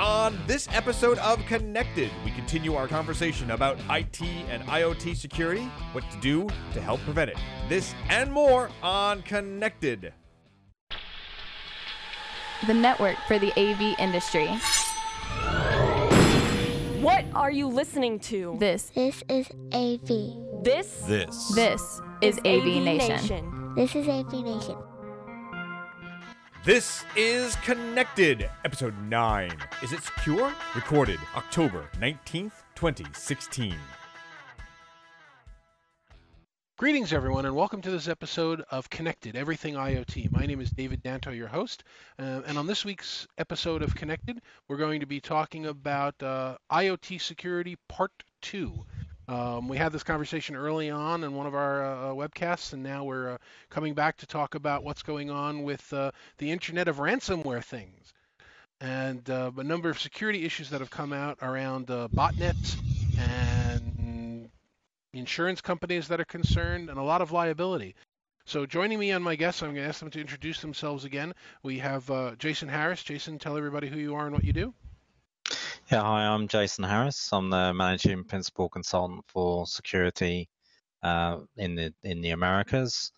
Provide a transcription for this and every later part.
On this episode of Connected, we continue our conversation about IT and IoT security, what to do to help prevent it. This and more on Connected. The network for the AV industry. What are you listening to? This, This is AV. This This. this is AV Nation. This is AV Nation. This is Connected, episode 9. Is it secure? Recorded October 19th, 2016. Greetings, everyone, and welcome to this episode of Connected Everything IoT. My name is David Danto, your host, uh, and on this week's episode of Connected, we're going to be talking about uh, IoT security part two. Um, we had this conversation early on in one of our uh, webcasts, and now we're uh, coming back to talk about what's going on with uh, the Internet of Ransomware things and uh, a number of security issues that have come out around uh, botnets and insurance companies that are concerned, and a lot of liability. So, joining me on my guests, I'm going to ask them to introduce themselves again. We have uh, Jason Harris. Jason, tell everybody who you are and what you do. Yeah, hi, I'm Jason Harris. I'm the managing principal consultant for security uh, in the in the Americas,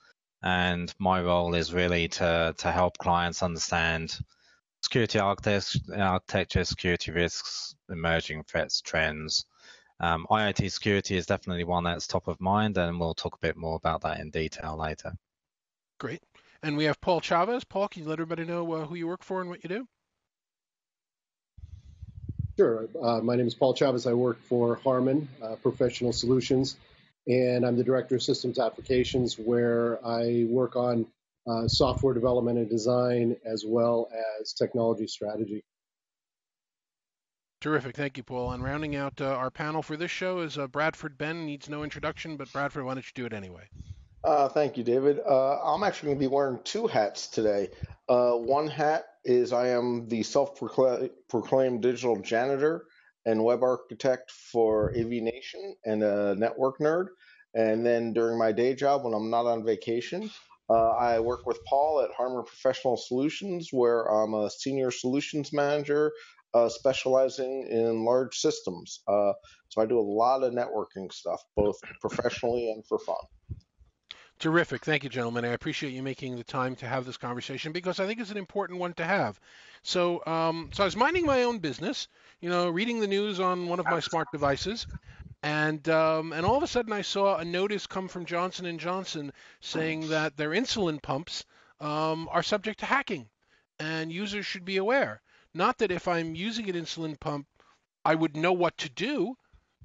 and my role is really to to help clients understand security architecture, security risks, emerging threats, trends. Um, IoT security is definitely one that's top of mind, and we'll talk a bit more about that in detail later. Great. And we have Paul Chavez. Paul, can you let everybody know uh, who you work for and what you do? Sure. Uh, my name is Paul Chavez. I work for Harman uh, Professional Solutions, and I'm the Director of Systems Applications, where I work on uh, software development and design as well as technology strategy. Terrific. Thank you, Paul. And rounding out uh, our panel for this show is uh, Bradford Benn. Needs no introduction, but Bradford, why don't you do it anyway? Uh, thank you, David. Uh, I'm actually going to be wearing two hats today. Uh, one hat is I am the self-proclaimed digital janitor and web architect for AV Nation and a network nerd. And then during my day job, when I'm not on vacation, uh, I work with Paul at Harman Professional Solutions, where I'm a senior solutions manager uh, specializing in large systems. Uh, so I do a lot of networking stuff, both professionally and for fun. Terrific. Thank you, gentlemen. I appreciate you making the time to have this conversation because I think it's an important one to have. So, um, so I was minding my own business, you know, reading the news on one of my smart devices, and um, and all of a sudden I saw a notice come from Johnson and Johnson saying that their insulin pumps um, are subject to hacking, and users should be aware. Not that if I'm using an insulin pump, I would know what to do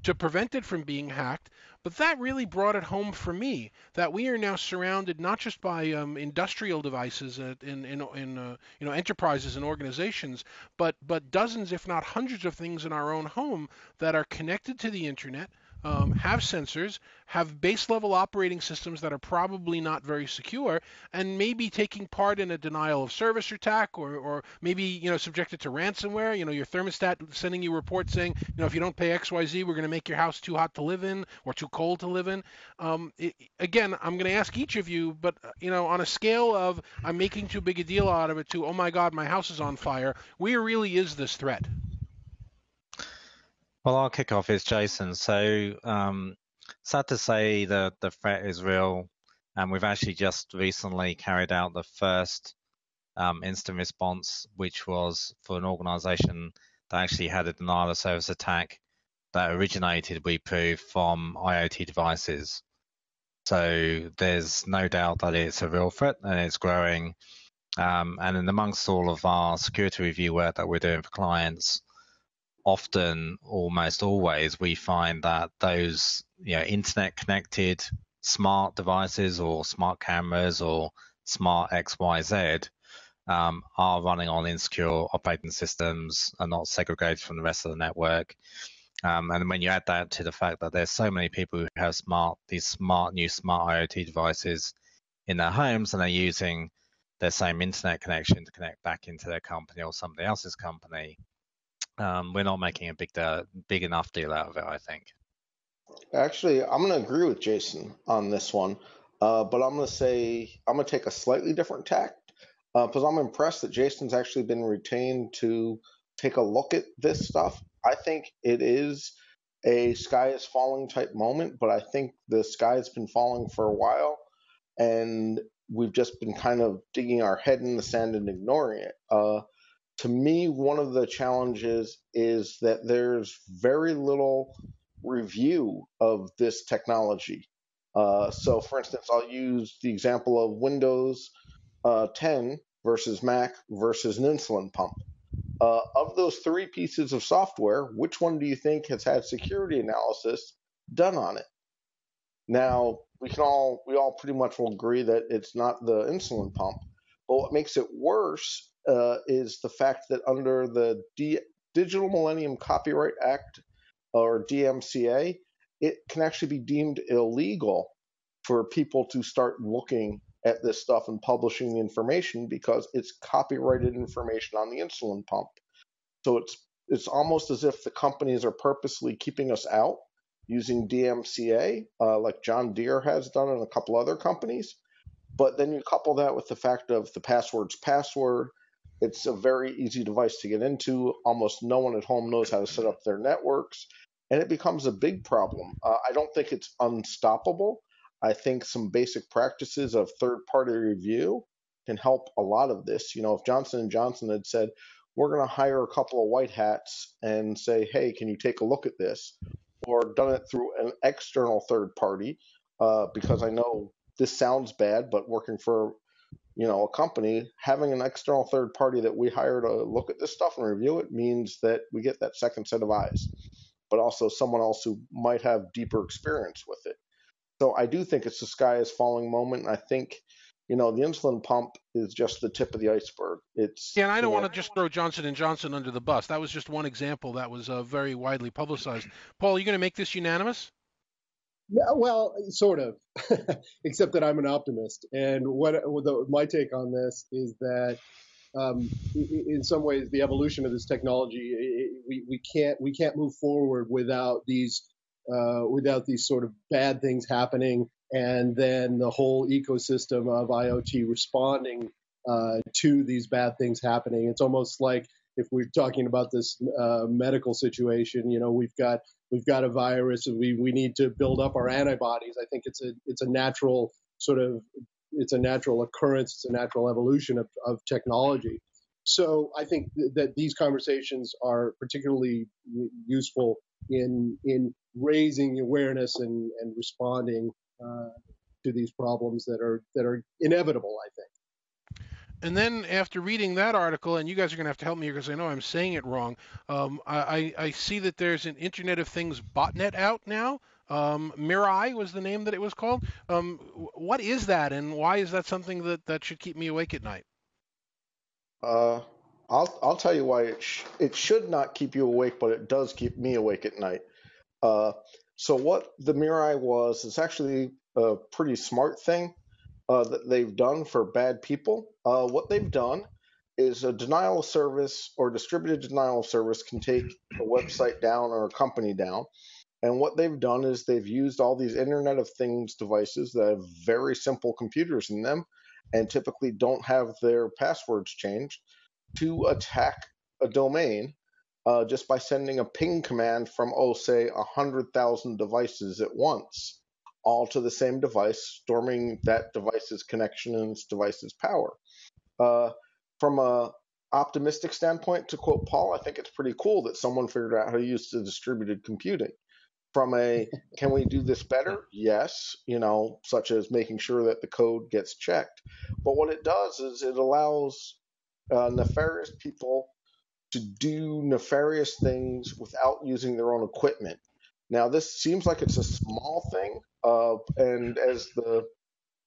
to prevent it from being hacked, but that really brought it home for me that we are now surrounded not just by um, industrial devices in in, in uh, you know enterprises and organizations, but but dozens, if not hundreds, of things in our own home that are connected to the internet. Um, have sensors, have base level operating systems that are probably not very secure, and maybe taking part in a denial of service attack, or, or maybe you know subjected to ransomware. You know your thermostat sending you reports saying you know if you don't pay X Y Z, we're going to make your house too hot to live in or too cold to live in. Um, it, again, I'm going to ask each of you, but you know on a scale of I'm making too big a deal out of it to oh my God, my house is on fire, where really is this threat? Well, I'll kick off. Jason. So, um, sad to say that the threat is real, and we've actually just recently carried out the first um, instant response, which was for an organization that actually had a denial of service attack that originated, we proved, from IoT devices. So there's no doubt that it's a real threat and it's growing. Um, and in amongst all of our security review work that we're doing for clients, often, almost always, we find that those you know, internet connected smart devices or smart cameras or smart XYZ um, are running on insecure operating systems and not segregated from the rest of the network. Um, and when you add that to the fact that there's so many people who have smart these smart new smart IoT devices in their homes and they're using their same internet connection to connect back into their company or somebody else's company, um, we're not making a big big enough deal out of it. I think. Actually, I'm going to agree with Jason on this one, uh, but I'm going to say I'm going to take a slightly different tact because uh, I'm impressed that Jason's actually been retained to take a look at this stuff. I think it is a sky is falling type moment, but I think the sky has been falling for a while, and we've just been kind of digging our head in the sand and ignoring it. Uh, to me, one of the challenges is that there's very little review of this technology. Uh, so, for instance, I'll use the example of Windows uh, 10 versus Mac versus an insulin pump. Uh, of those three pieces of software, which one do you think has had security analysis done on it? Now, we can all we all pretty much will agree that it's not the insulin pump. But what makes it worse uh, is the fact that under the D- Digital Millennium Copyright Act or DMCA, it can actually be deemed illegal for people to start looking at this stuff and publishing the information because it's copyrighted information on the insulin pump. So it's it's almost as if the companies are purposely keeping us out using DMCA, uh, like John Deere has done and a couple other companies. But then you couple that with the fact of the password's password. It's a very easy device to get into. Almost no one at home knows how to set up their networks, and it becomes a big problem. Uh, I don't think it's unstoppable, I think some basic practices of third-party review can help a lot of this. You know, if Johnson and Johnson had said, "We're going to hire a couple of white hats and say, hey, can you take a look at this?" or done it through an external third party, uh, because I know this sounds bad, but working for you know a company having an external third party that we hire to look at this stuff and review it means that we get that second set of eyes but also someone else who might have deeper experience with it so I do think it's the sky is falling moment. I think, you know, the insulin pump is just the tip of the iceberg. It's yeah, and I don't know, want to just throw Johnson and Johnson under the bus. That was just one example that was uh, very widely publicized. Paul, are you going to make this unanimous? Yeah, well, sort of, except that I'm an optimist. And what the, my take on this is that, um, in some ways, the evolution of this technology, we, we can't we can't move forward without these uh, without these sort of bad things happening, and then the whole ecosystem of IoT responding uh, to these bad things happening. It's almost like if we're talking about this uh, medical situation, you know, we've got we've got a virus, and we we need to build up our antibodies. I think it's a it's a natural sort of it's a natural occurrence, it's a natural evolution of, of technology. So I think th- that these conversations are particularly useful in in raising awareness and, and responding uh, to these problems that are that are inevitable. I think. And then after reading that article, and you guys are going to have to help me because I know I'm saying it wrong. Um, I, I see that there's an Internet of Things botnet out now. Um, Mirai was the name that it was called. Um, what is that, and why is that something that, that should keep me awake at night? Uh, I'll I'll tell you why it sh- it should not keep you awake, but it does keep me awake at night. Uh, so what the Mirai was is actually a pretty smart thing uh, that they've done for bad people. Uh, what they've done is a denial of service or distributed denial of service can take a website down or a company down. And what they've done is they've used all these Internet of Things devices that have very simple computers in them and typically don't have their passwords changed to attack a domain uh, just by sending a ping command from, oh, say, 100,000 devices at once, all to the same device, storming that device's connection and its device's power. Uh, from a optimistic standpoint, to quote Paul, I think it's pretty cool that someone figured out how to use the distributed computing. From a can we do this better? Yes, you know, such as making sure that the code gets checked. But what it does is it allows uh, nefarious people to do nefarious things without using their own equipment. Now, this seems like it's a small thing, uh, and as the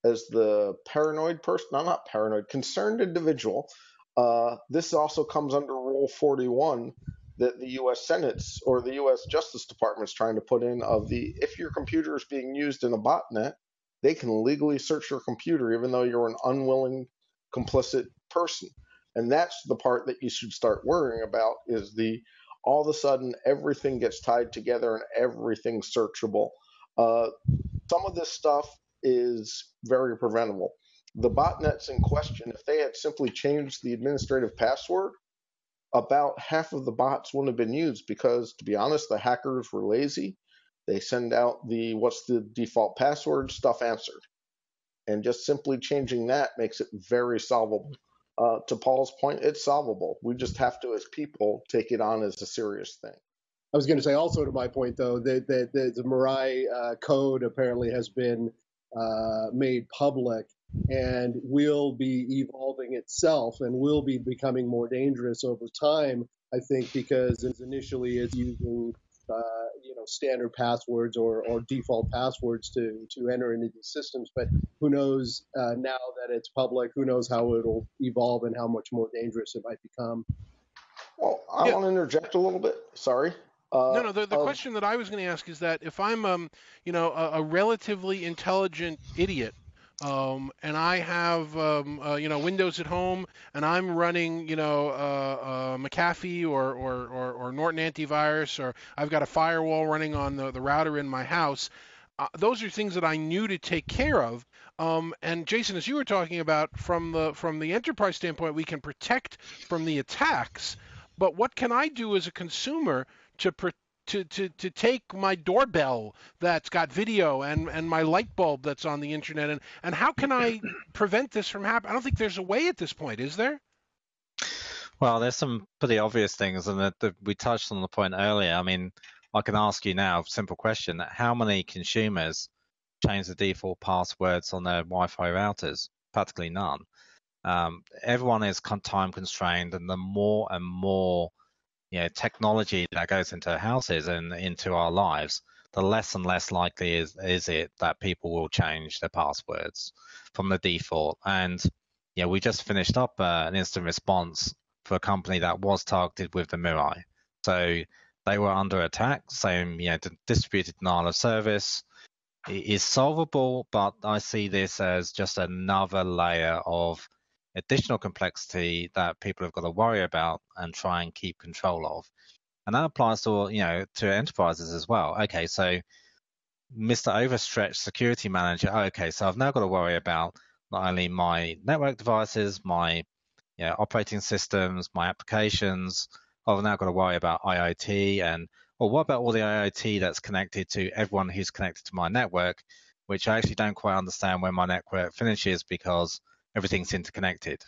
as the paranoid person, no, not paranoid, concerned individual, uh, this also comes under Rule 41 that the U.S. Senate's or the U.S. Justice Department is trying to put in of the if your computer is being used in a botnet, they can legally search your computer even though you're an unwilling, complicit person. And that's the part that you should start worrying about is the all of a sudden everything gets tied together and everything's searchable. Uh, some of this stuff is very preventable. The botnets in question, if they had simply changed the administrative password, about half of the bots wouldn't have been used because, to be honest, the hackers were lazy. They send out the what's the default password, stuff answered. And just simply changing that makes it very solvable. Uh, to Paul's point, it's solvable. We just have to, as people, take it on as a serious thing. I was going to say also to my point though that the, the, the Mirai uh, code apparently has been uh, made public and will be evolving itself and will be becoming more dangerous over time. I think because initially it's using uh, standard passwords or, or default passwords to to enter into these systems, but who knows uh, now that it's public? Who knows how it'll evolve and how much more dangerous it might become? Well, I yeah. want to interject a little bit. Sorry. Uh, no, no. The, the question that I was going to ask is that if I'm, um, you know, a, a relatively intelligent idiot, um, and I have, um, uh, you know, Windows at home, and I'm running, you know, uh, uh, McAfee or, or, or, or, Norton antivirus, or I've got a firewall running on the, the router in my house. Uh, those are things that I knew to take care of. Um, and Jason, as you were talking about, from the from the enterprise standpoint, we can protect from the attacks. But what can I do as a consumer to to, to, to take my doorbell that's got video and, and my light bulb that's on the internet and, and how can I prevent this from happening? I don't think there's a way at this point, is there? Well, there's some pretty obvious things, and that, that we touched on the point earlier. I mean, I can ask you now, a simple question: How many consumers change the default passwords on their Wi-Fi routers? Practically none. Um, everyone is time constrained, and the more and more you know, technology that goes into houses and into our lives, the less and less likely is, is it that people will change their passwords from the default. And yeah, we just finished up uh, an instant response for a company that was targeted with the Mirai. So they were under attack, Same, you know, distributed denial of service is solvable, but I see this as just another layer of additional complexity that people have got to worry about and try and keep control of. And that applies to you know to enterprises as well. Okay, so Mr. Overstretched Security Manager. Okay, so I've now got to worry about not only my network devices, my you know, operating systems, my applications. I've now got to worry about IoT and well, what about all the IoT that's connected to everyone who's connected to my network, which I actually don't quite understand when my network finishes because everything's interconnected.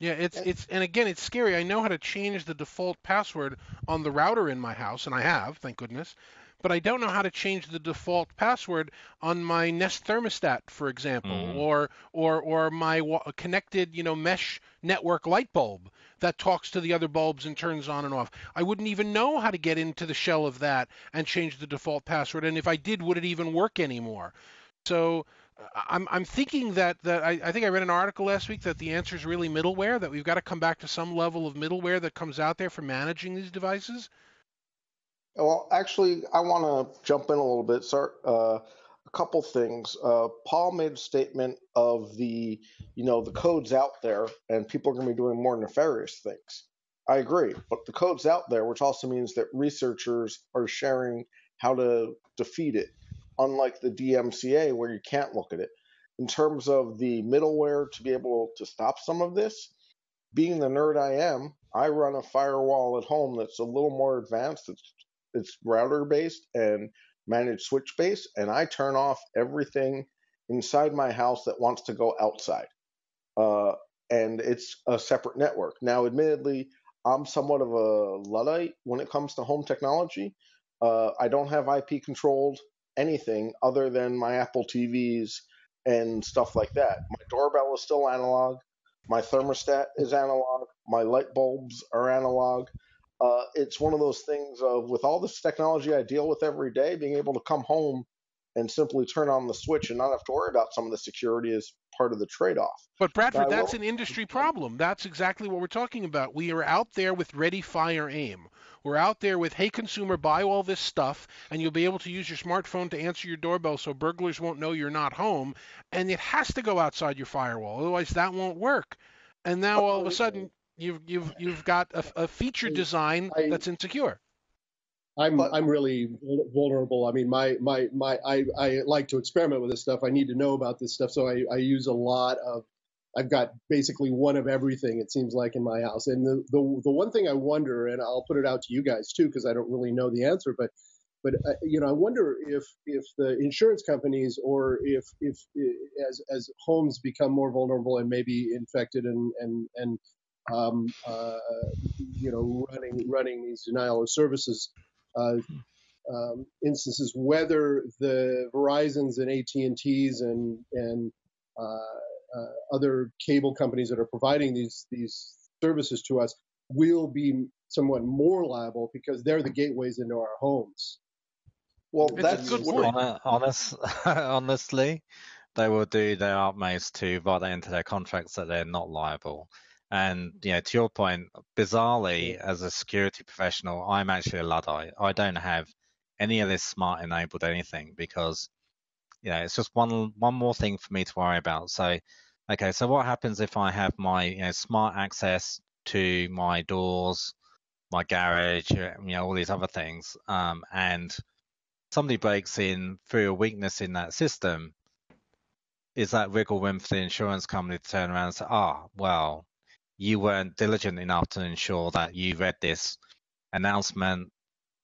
Yeah, it's it's and again it's scary. I know how to change the default password on the router in my house, and I have, thank goodness. But I don't know how to change the default password on my Nest thermostat, for example, mm. or or or my connected, you know, mesh network light bulb that talks to the other bulbs and turns on and off. I wouldn't even know how to get into the shell of that and change the default password. And if I did, would it even work anymore? So I'm I'm thinking that that I, I think I read an article last week that the answer is really middleware that we've got to come back to some level of middleware that comes out there for managing these devices. Well, actually, I want to jump in a little bit. Sir, uh, a couple things. Uh, Paul made a statement of the you know the codes out there, and people are going to be doing more nefarious things. I agree, but the code's out there, which also means that researchers are sharing how to defeat it unlike the DMCA where you can't look at it. In terms of the middleware to be able to stop some of this, being the nerd I am, I run a firewall at home that's a little more advanced. It's it's router based and managed switch based, and I turn off everything inside my house that wants to go outside. Uh, and it's a separate network. Now, admittedly, I'm somewhat of a luddite when it comes to home technology. Uh, I don't have IP controlled anything other than my Apple TVs and stuff like that. My doorbell is still analog. My thermostat is analog. My light bulbs are analog. Uh, it's one of those things of with all this technology I deal with every day, being able to come home and simply turn on the switch and not have to worry about some of the security is part of the trade-off. But Bradford, that's an industry problem. That's exactly what we're talking about. We are out there with ready, fire, aim. We're out there with, hey, consumer, buy all this stuff, and you'll be able to use your smartphone to answer your doorbell so burglars won't know you're not home. And it has to go outside your firewall, otherwise that won't work. And now all of a sudden, you've you've you've got a, a feature design that's insecure. I'm I'm really vulnerable. I mean, my my my I, I like to experiment with this stuff. I need to know about this stuff, so I, I use a lot of I've got basically one of everything. It seems like in my house. And the the, the one thing I wonder, and I'll put it out to you guys too, because I don't really know the answer, but but uh, you know, I wonder if if the insurance companies or if if as as homes become more vulnerable and maybe infected and and and um, uh, you know running running these denial of services uh, um, instances, whether the Verizon's and AT and T's and and uh, uh, other cable companies that are providing these these services to us will be somewhat more liable because they're the gateways into our homes. Well, that's good point. Honest, honestly, they will do their utmost to write that into their contracts that they're not liable. And you know, to your point, bizarrely, as a security professional, I'm actually a luddite. I don't have any of this smart enabled anything because you know it's just one one more thing for me to worry about. So, okay, so what happens if I have my you know, smart access to my doors, my garage, you know, all these other things, um, and somebody breaks in through a weakness in that system, is that wiggle room for the insurance company to turn around and say, ah, oh, well, you weren't diligent enough to ensure that you read this announcement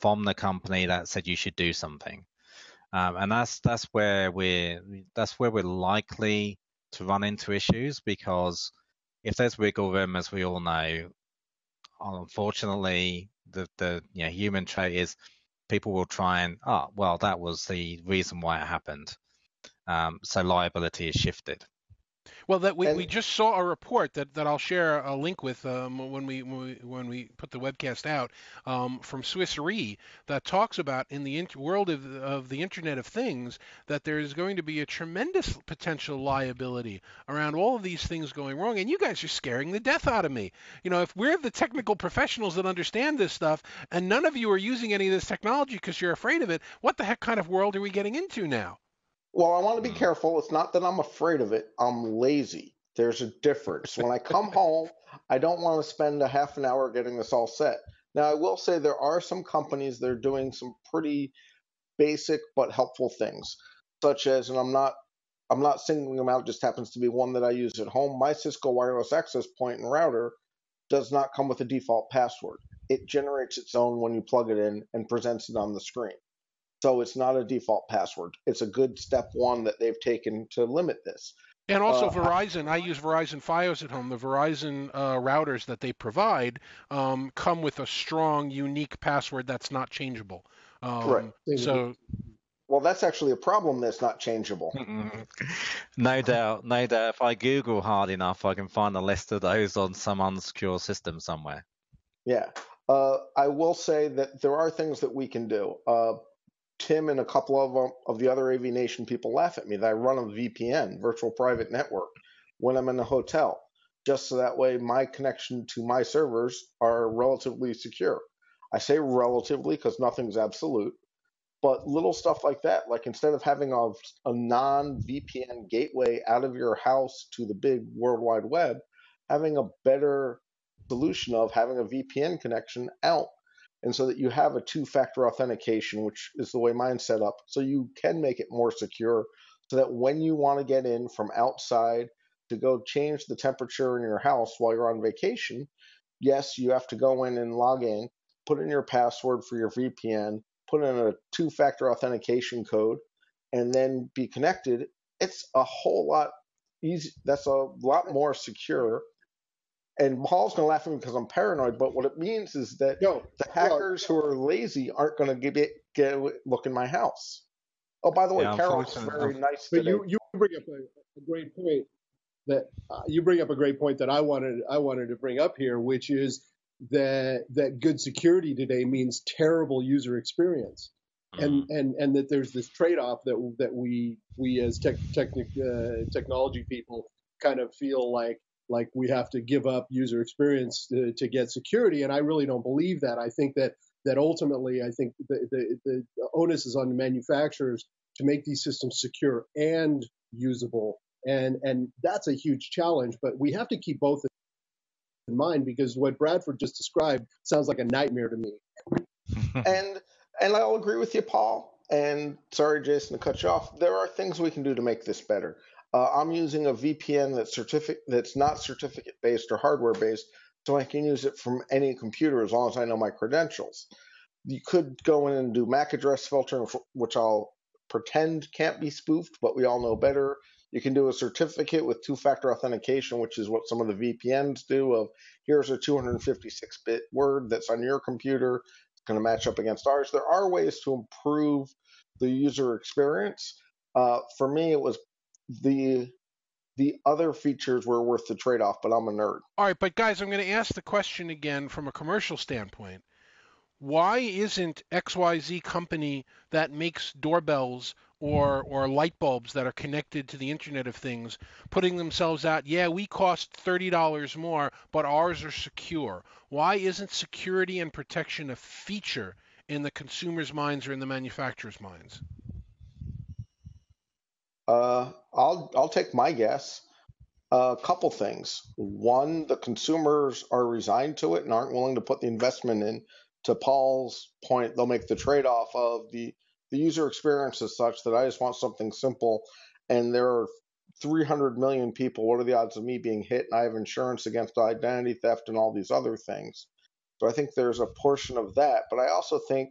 from the company that said you should do something. Um, and that's that's where we're that's where we're likely to run into issues because if there's wiggle room, as we all know, unfortunately, the the you know, human trait is people will try and, oh, well, that was the reason why it happened. Um, so liability is shifted. Well, that we, and, we just saw a report that, that I'll share a link with um, when we when we when we put the webcast out um, from Swiss Re that talks about in the world of, of the Internet of Things that there is going to be a tremendous potential liability around all of these things going wrong, and you guys are scaring the death out of me. You know, if we're the technical professionals that understand this stuff, and none of you are using any of this technology because you're afraid of it, what the heck kind of world are we getting into now? Well, I want to be mm. careful. It's not that I'm afraid of it. I'm lazy. There's a difference. When I come home, I don't want to spend a half an hour getting this all set. Now, I will say there are some companies that are doing some pretty basic but helpful things, such as, and I'm not I'm not singling them out, just happens to be one that I use at home. My Cisco wireless access point and router does not come with a default password. It generates its own when you plug it in and presents it on the screen. So it's not a default password. It's a good step one that they've taken to limit this. And also uh, Verizon, I use Verizon FiOS at home. The Verizon uh, routers that they provide um, come with a strong, unique password that's not changeable. Um, Correct. So, well, that's actually a problem that's not changeable. no doubt, no doubt. If I Google hard enough, I can find a list of those on some unsecure system somewhere. Yeah. Uh, I will say that there are things that we can do. Tim and a couple of um, of the other AV Nation people laugh at me that I run a VPN, virtual private network, when I'm in a hotel, just so that way my connection to my servers are relatively secure. I say relatively because nothing's absolute, but little stuff like that, like instead of having a, a non VPN gateway out of your house to the big World Wide Web, having a better solution of having a VPN connection out and so that you have a two-factor authentication, which is the way mine's set up, so you can make it more secure, so that when you want to get in from outside to go change the temperature in your house while you're on vacation, yes, you have to go in and log in, put in your password for your VPN, put in a two-factor authentication code, and then be connected. It's a whole lot easy. That's a lot more secure and Paul's going to laugh at me because I'm paranoid, but what it means is that no, the hackers who are lazy aren't going to get it, get look in my house. Oh, by the way, yeah, Carol's very nice. But you you bring up a, a great point that uh, you bring up a great point that I wanted I wanted to bring up here, which is that that good security today means terrible user experience. And, mm-hmm. and and that there's this trade-off that that we we as tech, technic, uh, technology people kind of feel like like we have to give up user experience to, to, get security. And I really don't believe that. I think that that ultimately, I think the, the, the onus is on the manufacturers to make these systems secure and usable. And and that's a huge challenge. But we have to keep both in mind because what Bradford just described sounds like a nightmare to me. and and I'll agree with you, Paul. And sorry, Jason, to cut you off. There are things we can do to make this better. Uh, I'm using a VPN that's that's not certificate based or hardware based, so I can use it from any computer as long as I know my credentials. You could go in and do MAC address filtering, which I'll pretend can't be spoofed, but we all know better. You can do a certificate with two-factor authentication, which is what some of the VPNs do. Of here's a 256-bit word that's on your computer, it's going to match up against ours. There are ways to improve the user experience. Uh, for me, it was the the other features were worth the trade-off, but I'm a nerd. All right, but guys, I'm going to ask the question again from a commercial standpoint. Why isn't XYZ company that makes doorbells or or light bulbs that are connected to the Internet of Things putting themselves out, yeah, we cost $30 more, but ours are secure. Why isn't security and protection a feature in the consumer's minds or in the manufacturer's minds? Uh, I'll I'll take my guess. A couple things. One, the consumers are resigned to it and aren't willing to put the investment in. To Paul's point, they'll make the trade-off of the the user experience is such that I just want something simple. And there are 300 million people. What are the odds of me being hit? And I have insurance against identity theft and all these other things. So I think there's a portion of that. But I also think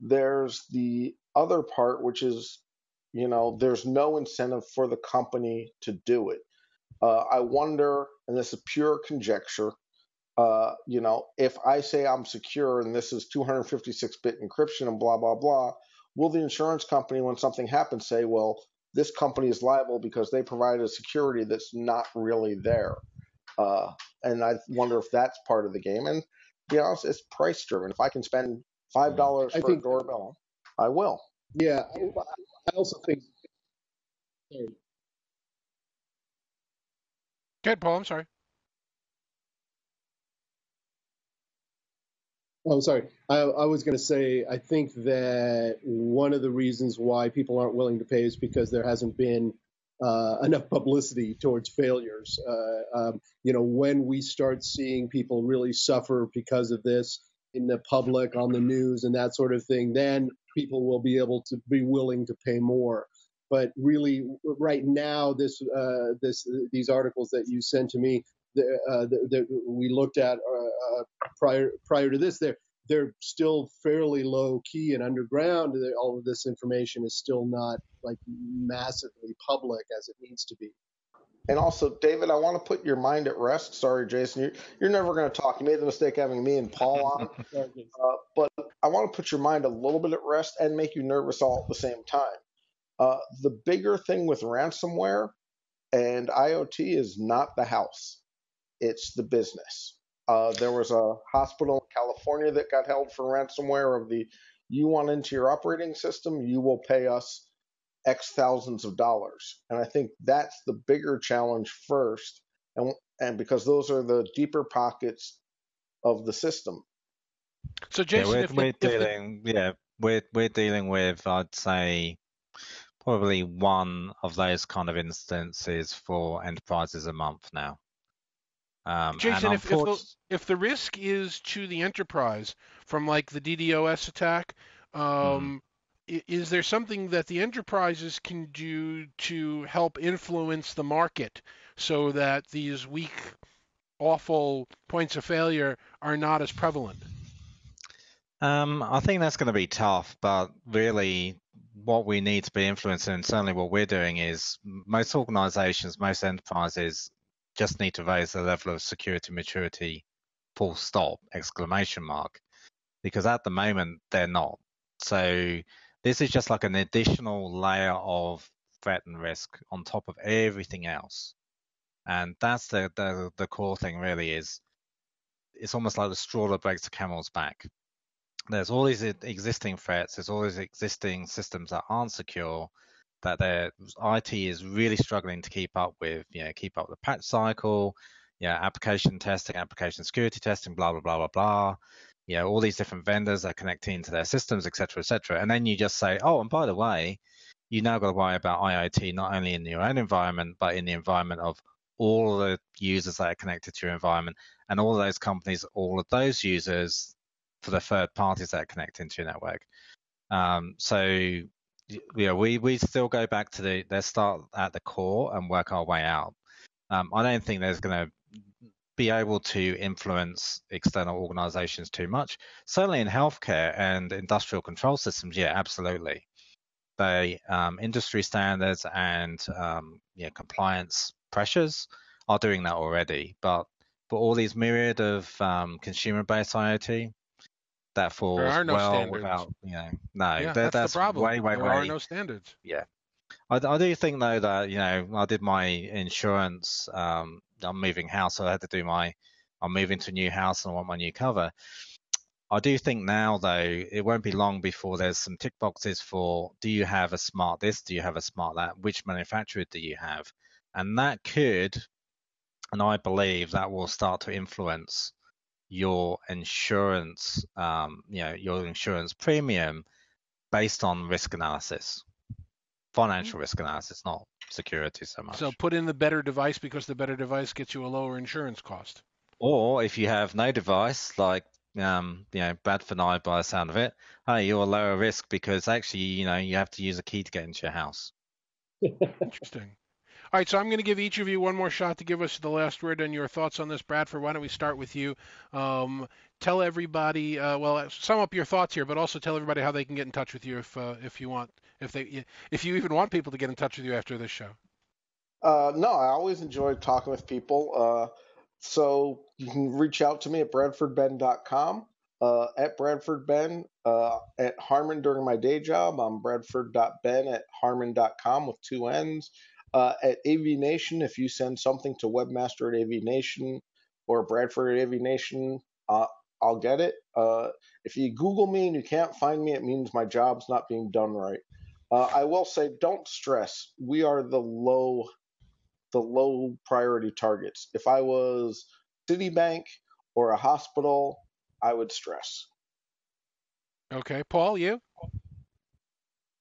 there's the other part, which is, you know, there's no incentive for the company to do it. Uh, I wonder, and this is pure conjecture, uh, you know, if I say I'm secure and this is 256 bit encryption and blah, blah, blah, will the insurance company, when something happens, say, well, this company is liable because they provided a security that's not really there? Uh, and I wonder if that's part of the game. And to be honest, it's price driven. If I can spend five dollars for think, a doorbell, I will. Yeah, I also think. Sorry. Good, Paul. I'm sorry. Oh, sorry. I, I was going to say, I think that one of the reasons why people aren't willing to pay is because there hasn't been uh, enough publicity towards failures. Uh, um, you know, when we start seeing people really suffer because of this in the public, on the news, and that sort of thing, then people will be able to be willing to pay more. But really, right now, this uh, this these articles that you sent to me, uh, that we looked at uh, uh, prior prior to this, they're they're still fairly low key and underground. All of this information is still not like massively public as it needs to be. And also, David, I want to put your mind at rest. Sorry, Jason, you're, you're never going to talk. You made the mistake having me and Paul on. uh, I want to put your mind a little bit at rest and make you nervous all at the same time. Uh, the bigger thing with ransomware and IoT is not the house it's the business. Uh, there was a hospital in California that got held for ransomware of the you want into your operating system, you will pay us X thousands of dollars. And I think that's the bigger challenge first. And, and because those are the deeper pockets of the system. So Jason, yeah, we're, if, we're dealing, the... yeah, we're we're dealing with, I'd say, probably one of those kind of instances for enterprises a month now. Um, Jason, if, if, the, if the risk is to the enterprise from like the DDoS attack, um, mm. is there something that the enterprises can do to help influence the market so that these weak, awful points of failure are not as prevalent? Um, I think that's going to be tough, but really, what we need to be influencing, and certainly what we're doing, is most organizations, most enterprises just need to raise the level of security maturity full stop exclamation mark because at the moment they're not. So this is just like an additional layer of threat and risk on top of everything else. And that's the the, the core thing really is it's almost like the straw that breaks the camel's back there's all these existing threats there's all these existing systems that aren't secure that their IT is really struggling to keep up with, you know, keep up with the patch cycle, you know, application testing, application security testing, blah blah blah blah blah. You know, all these different vendors are connecting into their systems, et cetera, et cetera. And then you just say, oh, and by the way, you now got to worry about IoT not only in your own environment, but in the environment of all the users that are connected to your environment, and all of those companies, all of those users for the third parties that connect into to your network. Um, so yeah, we we still go back to the let's start at the core and work our way out. Um, I don't think there's going to be able to influence external organizations too much. Certainly in healthcare and industrial control systems, yeah, absolutely. They um, industry standards and um, yeah, compliance pressures are doing that already. But for all these myriad of um, consumer-based IoT, that falls there are no well standards. without you know no yeah, that, that's, the problem. way way there way are no standards. yeah I, I do think though that you know I did my insurance um I'm moving house so I had to do my I'm moving to a new house and I want my new cover I do think now though it won't be long before there's some tick boxes for do you have a smart this do you have a smart that which manufacturer do you have and that could and I believe that will start to influence your insurance, um, you know, your insurance premium based on risk analysis, financial risk analysis, not security so much. So put in the better device because the better device gets you a lower insurance cost. Or if you have no device, like um, you know, Bradford and I, by the sound of it, hey, you're a lower risk because actually, you know, you have to use a key to get into your house. Interesting. All right, so I'm going to give each of you one more shot to give us the last word and your thoughts on this. Bradford, why don't we start with you? Um, tell everybody, uh, well, sum up your thoughts here, but also tell everybody how they can get in touch with you if uh, if you want, if they, if you even want people to get in touch with you after this show. Uh, no, I always enjoy talking with people. Uh, so you can reach out to me at bradfordbenn.com, uh, at bradfordben, uh, at Harman during my day job. I'm bradford.benn at harman.com with two N's. Uh, at AV Nation, if you send something to webmaster at AV Nation or Bradford at AV Nation, uh, I'll get it. Uh, if you Google me and you can't find me, it means my job's not being done right. Uh, I will say, don't stress. We are the low, the low priority targets. If I was Citibank or a hospital, I would stress. Okay, Paul, you?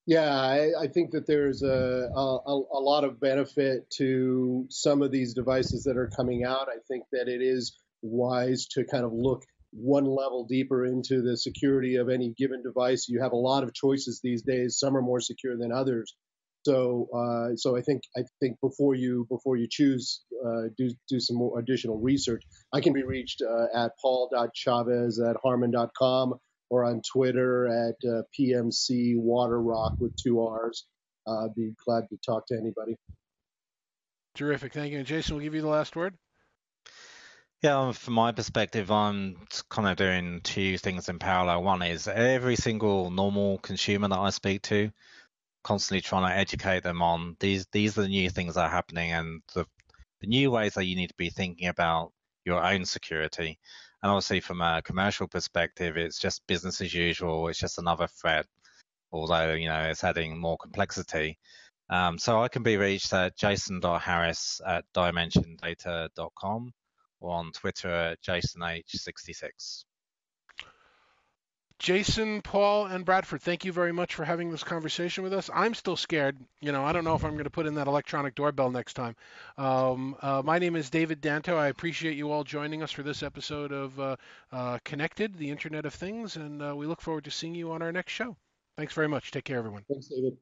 Yeah, I, I, think that there's a, a, a lot of benefit to some of these devices that are coming out. I think that it is wise to kind of look one level deeper into the security of any given device. You have a lot of choices these days. Some are more secure than others. So, uh, so I think I think before you before you choose, uh, do do some more additional research. I can be reached uh, at paul.chavez at harman.com or on Twitter at uh, PMC Water Rock with two R's. Uh, I'd be glad to talk to anybody. Terrific. Thank you. And Jason, we'll give you the last word. Yeah, um, from my perspective, I'm kind of doing two things in parallel. One is every single normal consumer that I speak to, constantly trying to educate them on these these are the new things that are happening and the, the new ways that you need to be thinking about your own security. And obviously, from a commercial perspective, it's just business as usual. It's just another threat, although you know it's adding more complexity. Um, so I can be reached at jason.harris at dimensiondata.com or on Twitter at jasonh66. Jason, Paul, and Bradford, thank you very much for having this conversation with us. I'm still scared. You know, I don't know if I'm going to put in that electronic doorbell next time. Um, uh, my name is David Danto. I appreciate you all joining us for this episode of uh, uh, Connected, the Internet of Things, and uh, we look forward to seeing you on our next show. Thanks very much. Take care, everyone. Thanks, David.